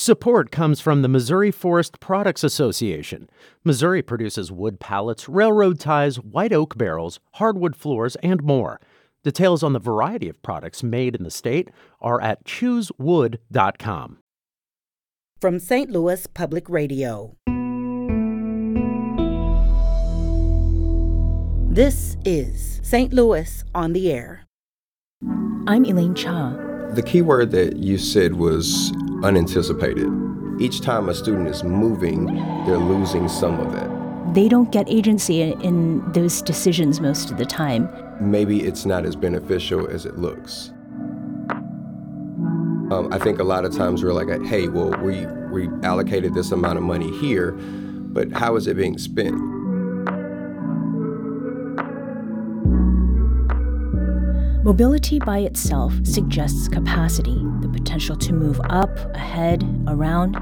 Support comes from the Missouri Forest Products Association. Missouri produces wood pallets, railroad ties, white oak barrels, hardwood floors, and more. Details on the variety of products made in the state are at choosewood.com. From St. Louis Public Radio. This is St. Louis on the Air. I'm Elaine Cha. The key word that you said was unanticipated. Each time a student is moving, they're losing some of that. They don't get agency in those decisions most of the time. Maybe it's not as beneficial as it looks. Um, I think a lot of times we're like, hey, well, we, we allocated this amount of money here, but how is it being spent? Mobility by itself suggests capacity, the potential to move up, ahead, around.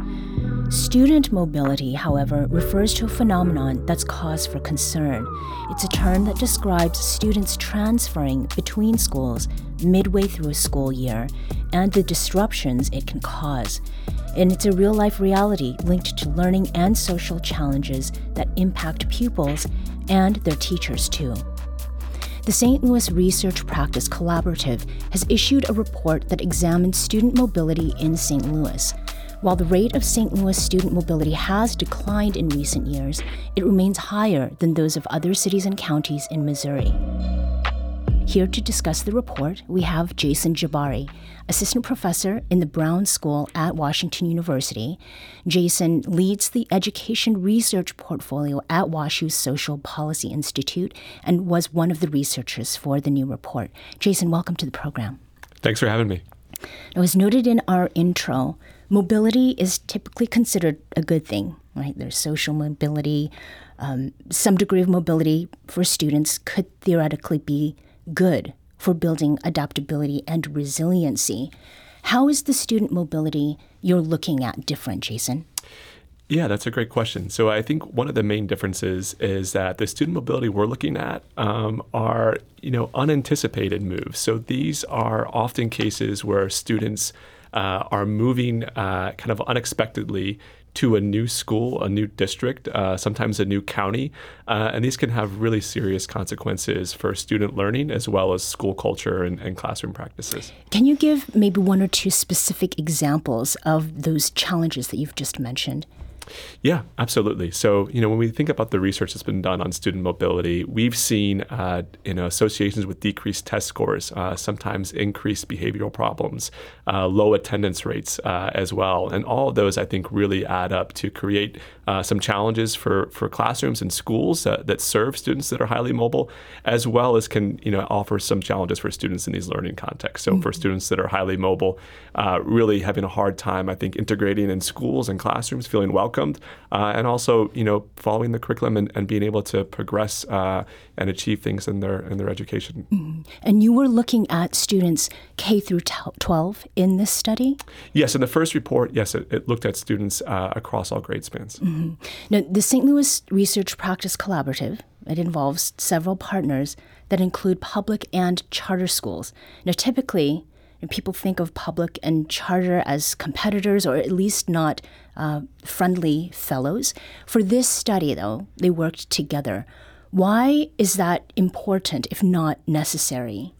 Student mobility, however, refers to a phenomenon that's cause for concern. It's a term that describes students transferring between schools midway through a school year and the disruptions it can cause. And it's a real life reality linked to learning and social challenges that impact pupils and their teachers too. The St. Louis Research Practice Collaborative has issued a report that examines student mobility in St. Louis. While the rate of St. Louis student mobility has declined in recent years, it remains higher than those of other cities and counties in Missouri. Here to discuss the report, we have Jason Jabbari, assistant professor in the Brown School at Washington University. Jason leads the education research portfolio at WashU's Social Policy Institute and was one of the researchers for the new report. Jason, welcome to the program. Thanks for having me. Now, as noted in our intro, mobility is typically considered a good thing, right? There's social mobility. Um, some degree of mobility for students could theoretically be good for building adaptability and resiliency. How is the student mobility you're looking at different, Jason? Yeah, that's a great question. So I think one of the main differences is that the student mobility we're looking at um, are, you know, unanticipated moves. So these are often cases where students uh, are moving uh, kind of unexpectedly to a new school, a new district, uh, sometimes a new county. Uh, and these can have really serious consequences for student learning as well as school culture and, and classroom practices. Can you give maybe one or two specific examples of those challenges that you've just mentioned? Yeah, absolutely. So, you know, when we think about the research that's been done on student mobility, we've seen, uh, you know, associations with decreased test scores, uh, sometimes increased behavioral problems, uh, low attendance rates uh, as well, and all of those I think really add up to create uh, some challenges for for classrooms and schools that serve students that are highly mobile, as well as can you know offer some challenges for students in these learning contexts. So, mm-hmm. for students that are highly mobile, uh, really having a hard time, I think, integrating in schools and classrooms, feeling welcome welcomed, uh, and also you know following the curriculum and, and being able to progress uh, and achieve things in their in their education. Mm-hmm. And you were looking at students K through 12 in this study. Yes, in the first report, yes, it, it looked at students uh, across all grade spans. Mm-hmm. Now, the St. Louis Research Practice Collaborative it involves several partners that include public and charter schools. Now, typically, people think of public and charter as competitors or at least not uh, friendly fellows. For this study, though, they worked together. Why is that important, if not necessary?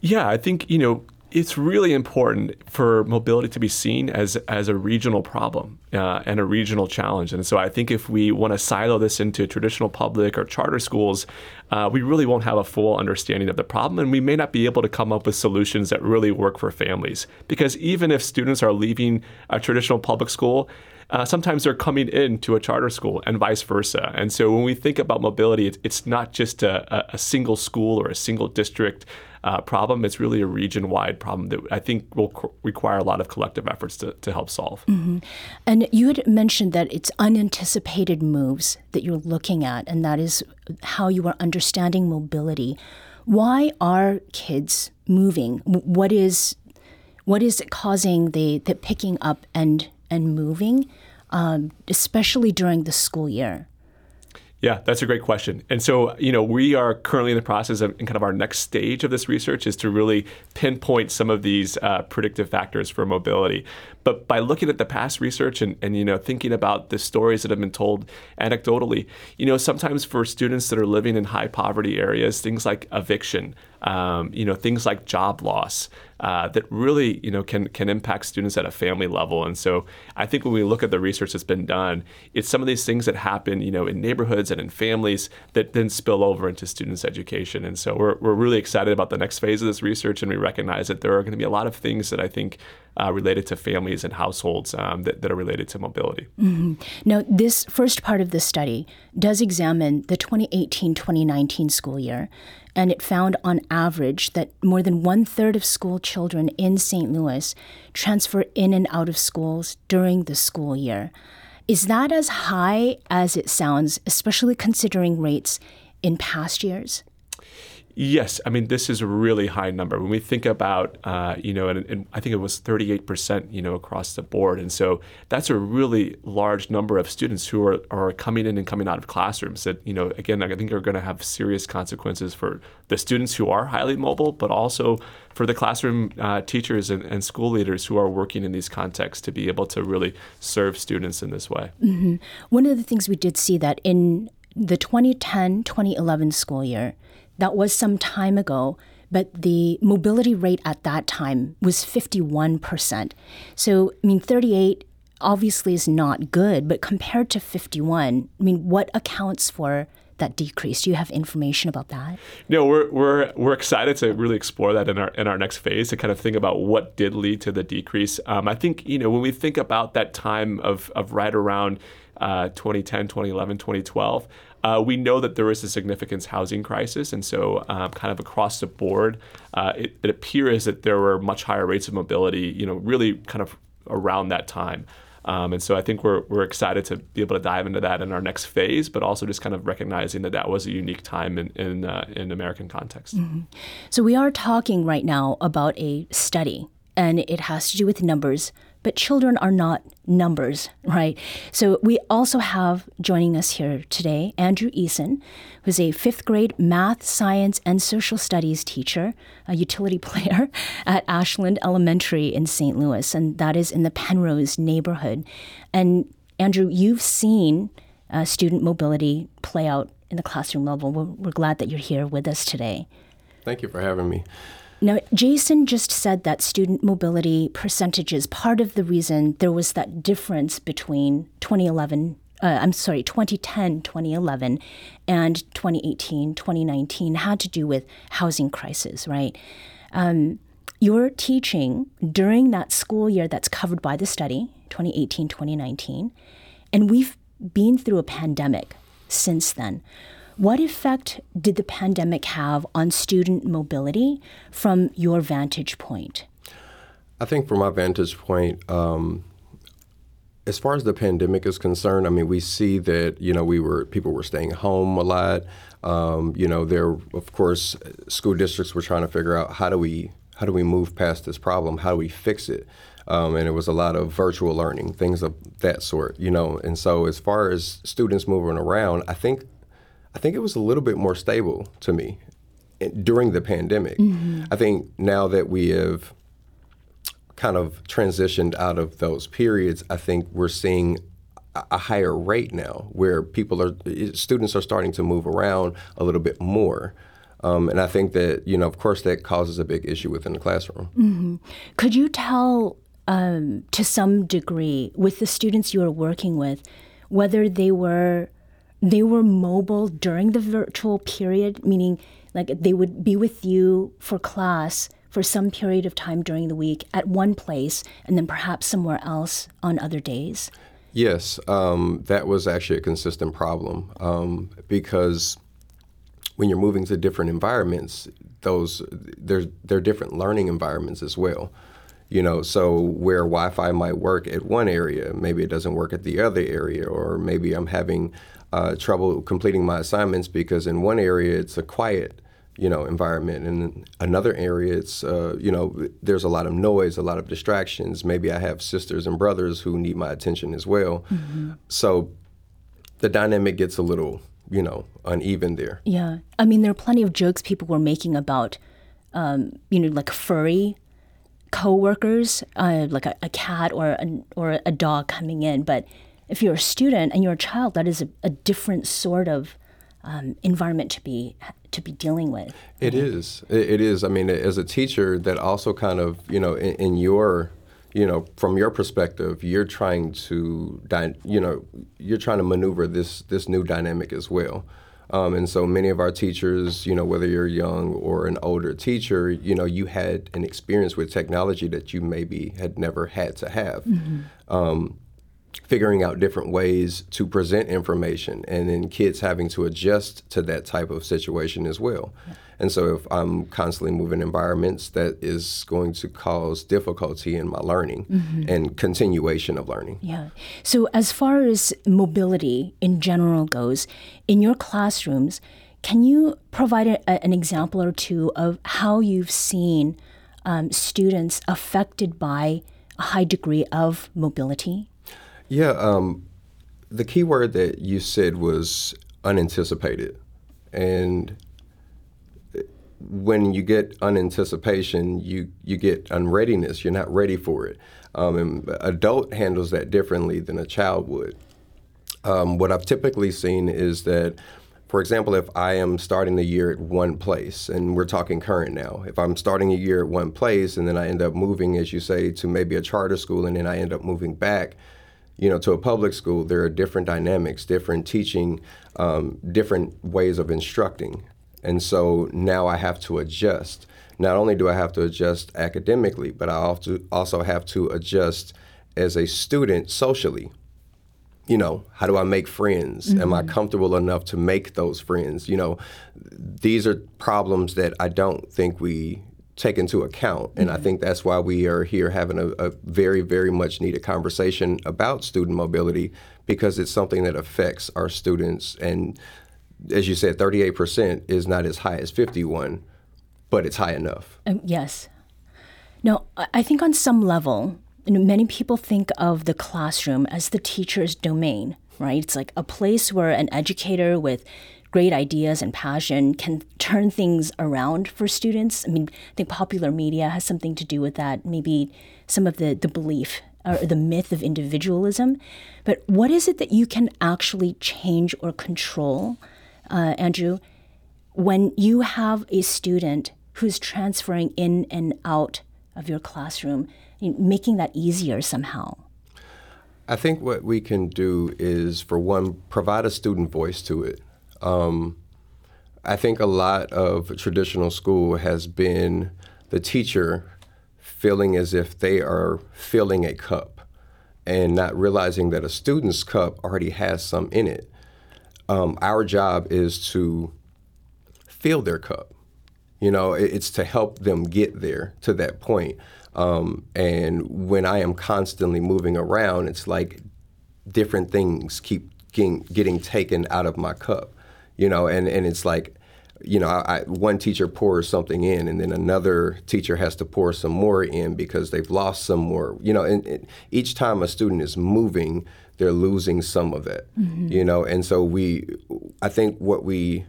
Yeah, I think, you know, it's really important for mobility to be seen as as a regional problem uh, and a regional challenge. And so I think if we want to silo this into traditional public or charter schools, uh, we really won't have a full understanding of the problem, and we may not be able to come up with solutions that really work for families. Because even if students are leaving a traditional public school, uh, sometimes they're coming into a charter school and vice versa. And so when we think about mobility, it's, it's not just a, a, single school or a single district uh, problem. It's really a region wide problem that I think will co- require a lot of collective efforts to, to help solve. Mm-hmm. And you had mentioned that it's unanticipated moves that you're looking at, and that is how you are understanding mobility. Why are kids moving? What is what is causing the, the picking up and and moving, um, especially during the school year? Yeah, that's a great question. And so, you know, we are currently in the process of in kind of our next stage of this research is to really pinpoint some of these uh, predictive factors for mobility. but by looking at the past research and, and you know thinking about the stories that have been told anecdotally, you know sometimes for students that are living in high poverty areas, things like eviction, um, you know things like job loss, uh, that really you know can can impact students at a family level. And so I think when we look at the research that's been done, it's some of these things that happen you know in neighborhoods and in families that then spill over into students' education. And so we're we're really excited about the next phase of this research, and we recognize that there are going to be a lot of things that I think uh, related to families and households um, that, that are related to mobility. Mm-hmm. Now, this first part of the study does examine the 2018 2019 school year and it found on average that more than one third of school children in St. Louis transfer in and out of schools during the school year. Is that as high as it sounds, especially considering rates in past years? Yes, I mean this is a really high number when we think about uh, you know, and, and, I think it was 38 percent, you know, across the board, and so that's a really large number of students who are, are coming in and coming out of classrooms. That you know, again, I think are going to have serious consequences for the students who are highly mobile, but also for the classroom uh, teachers and, and, school leaders who are working in these contexts to be able to really serve students in this way. Mm-hmm. One of the things we did see that in the 2010-2011 school year that was some time ago, but the mobility rate at that time was 51%. So, I mean, 38 obviously is not good, but compared to 51, I mean, what accounts for that decrease? Do you have information about that? No, we're, we're, we're excited to really explore that in our in our next phase to kind of think about what did lead to the decrease. Um, I think you know when we think about that time of of right around uh, 2010, 2011, 2012. Uh, we know that there is a significant housing crisis, and so um, kind of across the board, uh, it, it, appears that there were much higher rates of mobility. You know, really kind of around that time. Um, and so I think we're, we're excited to be able to dive into that in our next phase, but also just kind of recognizing that that was a unique time in in, uh, in American context. Mm-hmm. So we are talking right now about a study, and it has to do with numbers but children are not numbers, right? So we also have joining us here today Andrew Eason, who's a fifth grade math, science, and social studies teacher, a utility player at Ashland Elementary in St. Louis, and that is in the Penrose neighborhood. And Andrew, you've seen uh, student mobility play out in the classroom level. We're, we're glad that you're here with us today. Thank you for having me. Now, Jason just said that student mobility percentages, part of the reason there was that difference between 2011, uh, I'm sorry, 2010, 2011, and 2018, 2019 had to do with housing crisis, right? Um, you're teaching during that school year that's covered by the study, 2018, 2019, and we've been through a pandemic since then. What effect did the pandemic have on student mobility from your vantage point? I think from my vantage point, um, as far as the pandemic is concerned, I mean, we see that you know we were people were staying home a lot. Um, you know, there of course school districts were trying to figure out how do we how do we move past this problem? How do we fix it? Um, and it was a lot of virtual learning, things of that sort. You know, and so as far as students moving around, I think I think it was a little bit more stable to me during the pandemic. Mm-hmm. I think now that we have kind of transitioned out of those periods, I think we're seeing a higher rate now where people are students are starting to move around a little bit more. Um, and I think that, you know, of course, that causes a big issue within the classroom. Mm-hmm. Could you tell um, to some degree with the students you are working with whether they were they were mobile during the virtual period, meaning like they would be with you for class for some period of time during the week at one place and then perhaps somewhere else on other days? Yes, um, that was actually a consistent problem um, because when you're moving to different environments, those there's they're different learning environments as well. You know, so where Wi-Fi might work at one area, maybe it doesn't work at the other area, or maybe I'm having uh, trouble completing my assignments because in one area it's a quiet you know environment and in another area it's uh, you know there's a lot of noise a lot of distractions. Maybe i have sisters and brothers who need my attention as well. Mm-hmm. so the dynamic gets a little you know uneven there. Yeah. I mean there are plenty of jokes people were making about um, you know like furry coworkers, uh, like a, a cat or a, or a dog coming in, but if you're a student and you're a child, that is a, a different sort of um, environment to be to be dealing with. It is. It, it is. I mean, as a teacher, that also kind of you know in, in your you know from your perspective, you're trying to dy- you know you're trying to maneuver this this new dynamic as well. Um, and so many of our teachers, you know, whether you're young or an older teacher, you know, you had an experience with technology that you maybe had never had to have. Mm-hmm. Um, figuring out different ways to present information and then kids having to adjust to that type of situation as well. And so if I'm constantly moving environments, that is going to cause difficulty in my learning mm-hmm. and continuation of learning. Yeah. So as far as mobility in general goes, in your classrooms, can you provide a, an example or two of how you've seen um, students affected by a high degree of mobility? Yeah, um, the key word that you said was unanticipated. And when you get unanticipation, you, you get unreadiness. You're not ready for it. Um, and adult handles that differently than a child would. Um, what I've typically seen is that, for example, if I am starting the year at one place, and we're talking current now, if I'm starting a year at one place and then I end up moving, as you say, to maybe a charter school and then I end up moving back, you know, to a public school, there are different dynamics, different teaching, um, different ways of instructing. And so now I have to adjust. Not only do I have to adjust academically, but I also have to adjust as a student socially. You know, how do I make friends? Mm-hmm. Am I mm-hmm. comfortable enough to make those friends? You know, these are problems that I don't think we take into account. And mm-hmm. I think that's why we are here having a, a, very, very much needed conversation about student mobility because it's something that affects our students. And as you said, 38% is not as high as 51, but it's high enough. Um, yes. Now, I think on some level, many people think of the classroom as the teacher's domain, right? It's like a place where an educator with great ideas and passion can turn things around for students. I mean, I think popular media has something to do with that, maybe some of the, the belief or the myth of individualism. But what is it that you can actually change or control, uh, Andrew, when you have a student who's transferring in and out of your classroom, making that easier somehow? I think what we can do is, for one, provide a student voice to it. Um, I think a lot of traditional school has been the teacher feeling as if they are filling a cup and not realizing that a student's cup already has some in it. Um, our job is to fill their cup. You know, it's to help them get there to that point. Um, and when I am constantly moving around, it's like different things keep getting, getting taken out of my cup you know, and, and it's like, you know, I, one teacher pours something in, and then another teacher has to pour some more in because they've lost some more. You know, and, and each time a student is moving, they're losing some of it. Mm-hmm. You know, and so we, I think what we,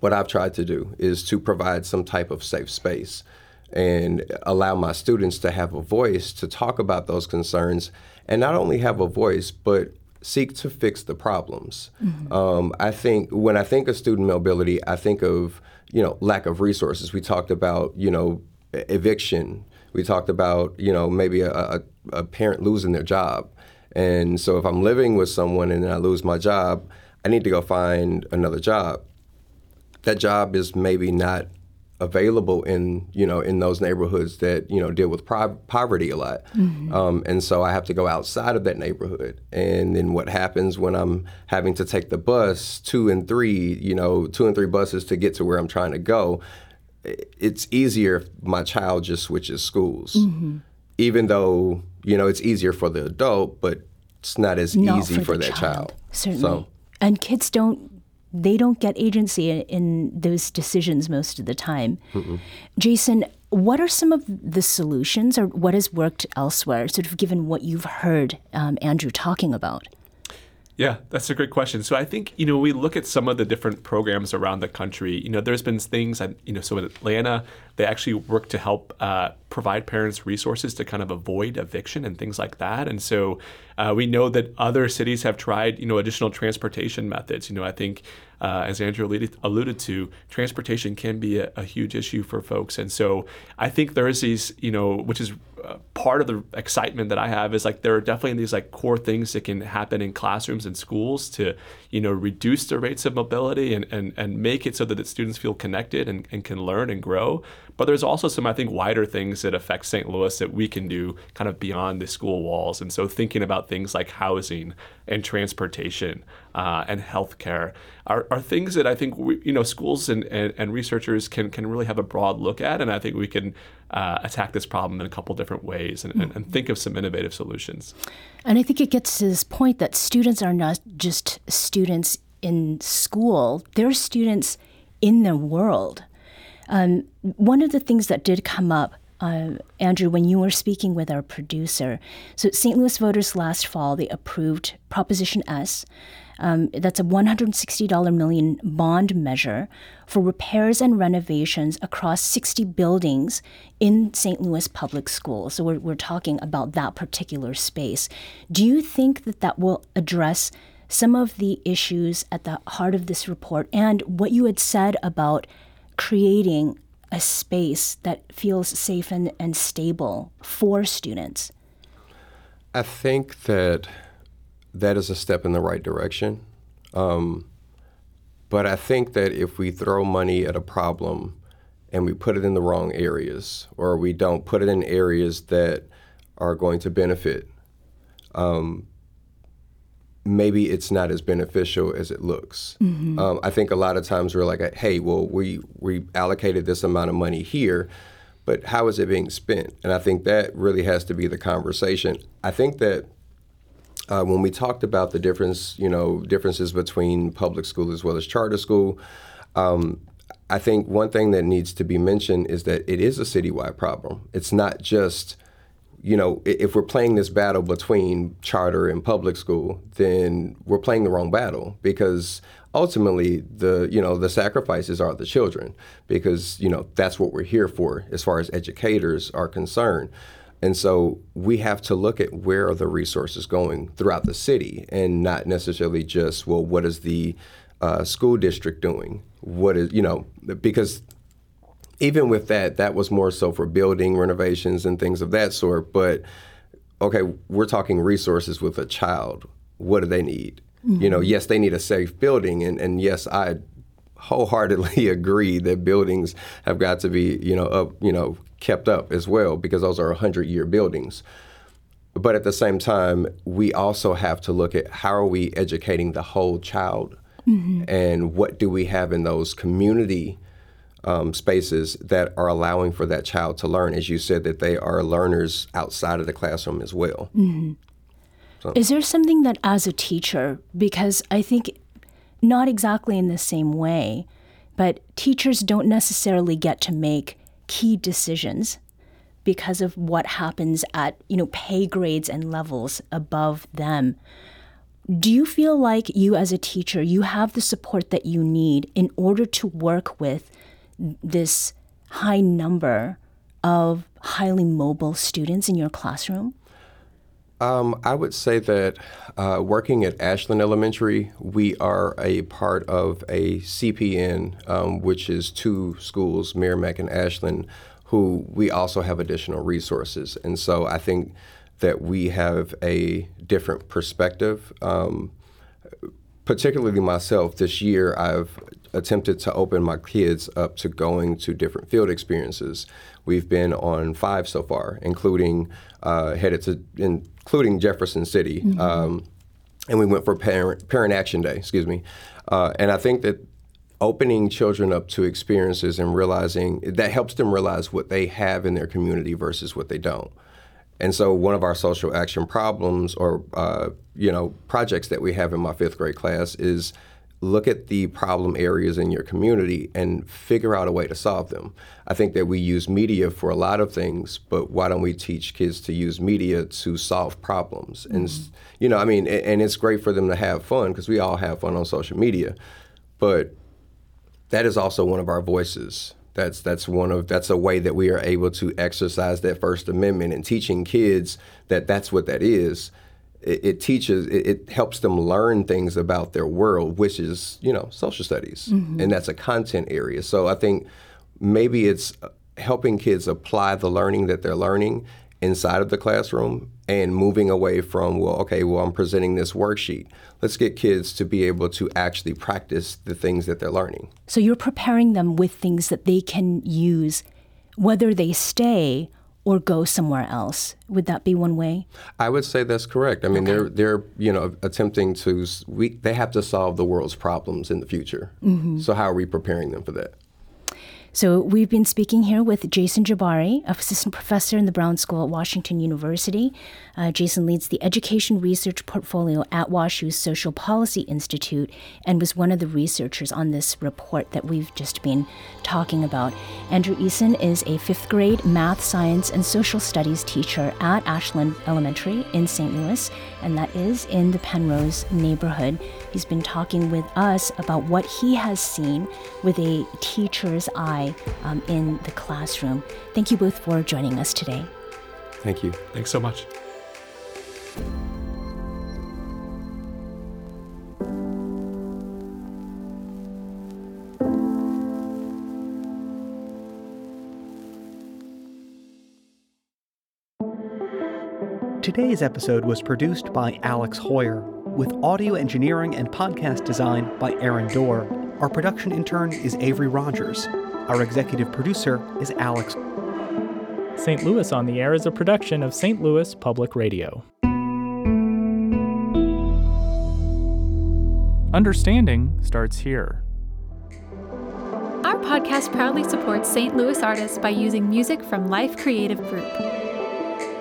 what I've tried to do is to provide some type of safe space and allow my students to have a voice to talk about those concerns, and not only have a voice, but seek to fix the problems. Mm-hmm. Um, I think when I think of student mobility, I think of you know lack of resources. We talked about you know eviction. We talked about you know maybe a, a, a parent losing their job, and so if I'm living with someone and I lose my job, I need to go find another job. That job is maybe not available in you know in those neighborhoods that you know deal with pro- poverty a lot mm-hmm. um, and so i have to go outside of that neighborhood and then what happens when i'm having to take the bus two and three you know two and three buses to get to where i'm trying to go it's easier if my child just switches schools mm-hmm. even though you know it's easier for the adult but it's not as not easy for, for that child, child. certainly so, and kids don't they don't get agency in those decisions most of the time. Mm-mm. Jason, what are some of the solutions or what has worked elsewhere, sort of given what you've heard um, Andrew talking about? Yeah, that's a great question. So I think you know we look at some of the different programs around the country. You know, there's been things, you know, so in Atlanta They actually work to help uh, provide parents resources to kind of avoid eviction and things like that. And so uh, we know that other cities have tried, you know, additional transportation methods. You know, I think uh, as Andrew alluded, to, transportation can be a, a, huge issue for folks. And so I think there is these, you know, which is uh, part of the excitement that I have is like there are definitely these like core things that can happen in classrooms and schools to, you know, reduce the rates of mobility and, and, and make it so that the students feel connected and, and can learn and grow. But there's also some, I think, wider things that affect St. Louis that we can do kind of beyond the school walls. And so thinking about things like housing and transportation uh, and healthcare are, are things that I think we, you know schools and, and, and, researchers can can really have a broad look at, and I think we can uh, attack this problem in a couple different ways and, and, and think of some innovative solutions. And I think it gets to this point that students are not just students in school; they're students in the world. Um, one of the things that did come up, uh, Andrew, when you were speaking with our producer, so St. Louis voters last fall they approved Proposition S. Um, that's a $160 million bond measure for repairs and renovations across 60 buildings in St. Louis public schools. So we're, we're talking about that particular space. Do you think that that will address some of the issues at the heart of this report and what you had said about creating a space that feels safe and, and stable for students? I think that that is a step in the right direction. Um, but I think that if we throw money at a problem and we put it in the wrong areas, or we don't put it in areas that are going to benefit, um, maybe it's not as beneficial as it looks. Mm-hmm. Um, I think a lot of times we're like, hey, well, we we allocated this amount of money here, but how is it being spent? And I think that really has to be the conversation. I think that uh, when we talked about the difference, you know, differences between public school as well as charter school. Um, I think one thing that needs to be mentioned is that it is a citywide problem. It's not just you know, if we're playing this battle between charter and public school, then we're playing the wrong battle because ultimately the you know the sacrifices are the children because you know that's what we're here for as far as educators are concerned. And so we have to look at where are the resources going throughout the city and not necessarily just well what is the uh, school district doing? What is you know because even with that, that was more so for building renovations and things of that sort. But okay, we're talking resources with a child. What do they need? Mm-hmm. You know, mm-hmm. yes, they need a safe building, and, and yes, I wholeheartedly agree that buildings have got to be, you know, up, you know, kept up as well because those are hundred year buildings. But at the same time, we also have to look at how are we educating the whole child, mm-hmm. and what do we have in those community um, spaces that are allowing for that child to learn. As you said, that they are learners outside of the classroom as well. Mm-hmm. So. Is there something that, as a teacher, because I think not exactly in the same way, but teachers don't necessarily get to make key decisions because of what happens at you know pay grades and levels above them do you feel like you as a teacher you have the support that you need in order to work with this high number of highly mobile students in your classroom? Um, I would say that uh, working at Ashland Elementary, we are a part of a CPN, um, which is two schools, Merrimack and Ashland, who we also have additional resources. And so I think that we have a different perspective. Um, particularly myself, this year I've attempted to open my kids up to going to different field experiences. We've been on five so far, including uh, headed to including Jefferson City, mm-hmm. um, and we went for Parent Parent Action Day. Excuse me, uh, and I think that opening children up to experiences and realizing that helps them realize what they have in their community versus what they don't. And so, one of our social action problems or uh, you know projects that we have in my fifth grade class is look at the problem areas in your community and figure out a way to solve them. I think that we use media for a lot of things, but why don't we teach kids to use media to solve problems? Mm-hmm. And you know, I mean, and it's great for them to have fun because we all have fun on social media, but that is also one of our voices That's that's one of that's a way that we are able to exercise that First Amendment and teaching kids that that's what that is. It, it teaches it, it, helps them learn things about their world, which is you know social studies, mm-hmm. and that's a content area. So I think maybe it's helping kids apply the learning that they're learning inside of the classroom and moving away from well okay well i'm presenting this worksheet. Let's get kids to be able to actually practice the things that they're learning. So you're preparing them with things that they can use whether they stay or go somewhere else. Would that be one way? I would say that's correct. I mean okay. they're they're you know attempting to we, they have to solve the world's problems in the future. Mm-hmm. so how are we preparing them for that so we've been speaking here with Jason Jabbari, assistant professor in the Brown School at Washington University. Uh, Jason leads the education research portfolio at WashU's Social Policy Institute and was one of the researchers on this report that we've just been talking about. Andrew Eason is a fifth grade math, science, and social studies teacher at Ashland Elementary in St. Louis, and that is in the Penrose neighborhood. He's been talking with us about what he has seen with a teacher's eye um, in the classroom. Thank you both for joining us today. Thank you. Thanks so much. Today's episode was produced by Alex Heuer, with audio engineering and podcast design by Aaron Doerr. Our production intern is Avery Rogers. Our executive producer is Alex. St. Louis on the Air is a production of St. Louis Public Radio. Understanding starts here. Our podcast proudly supports St. Louis artists by using music from Life Creative Group.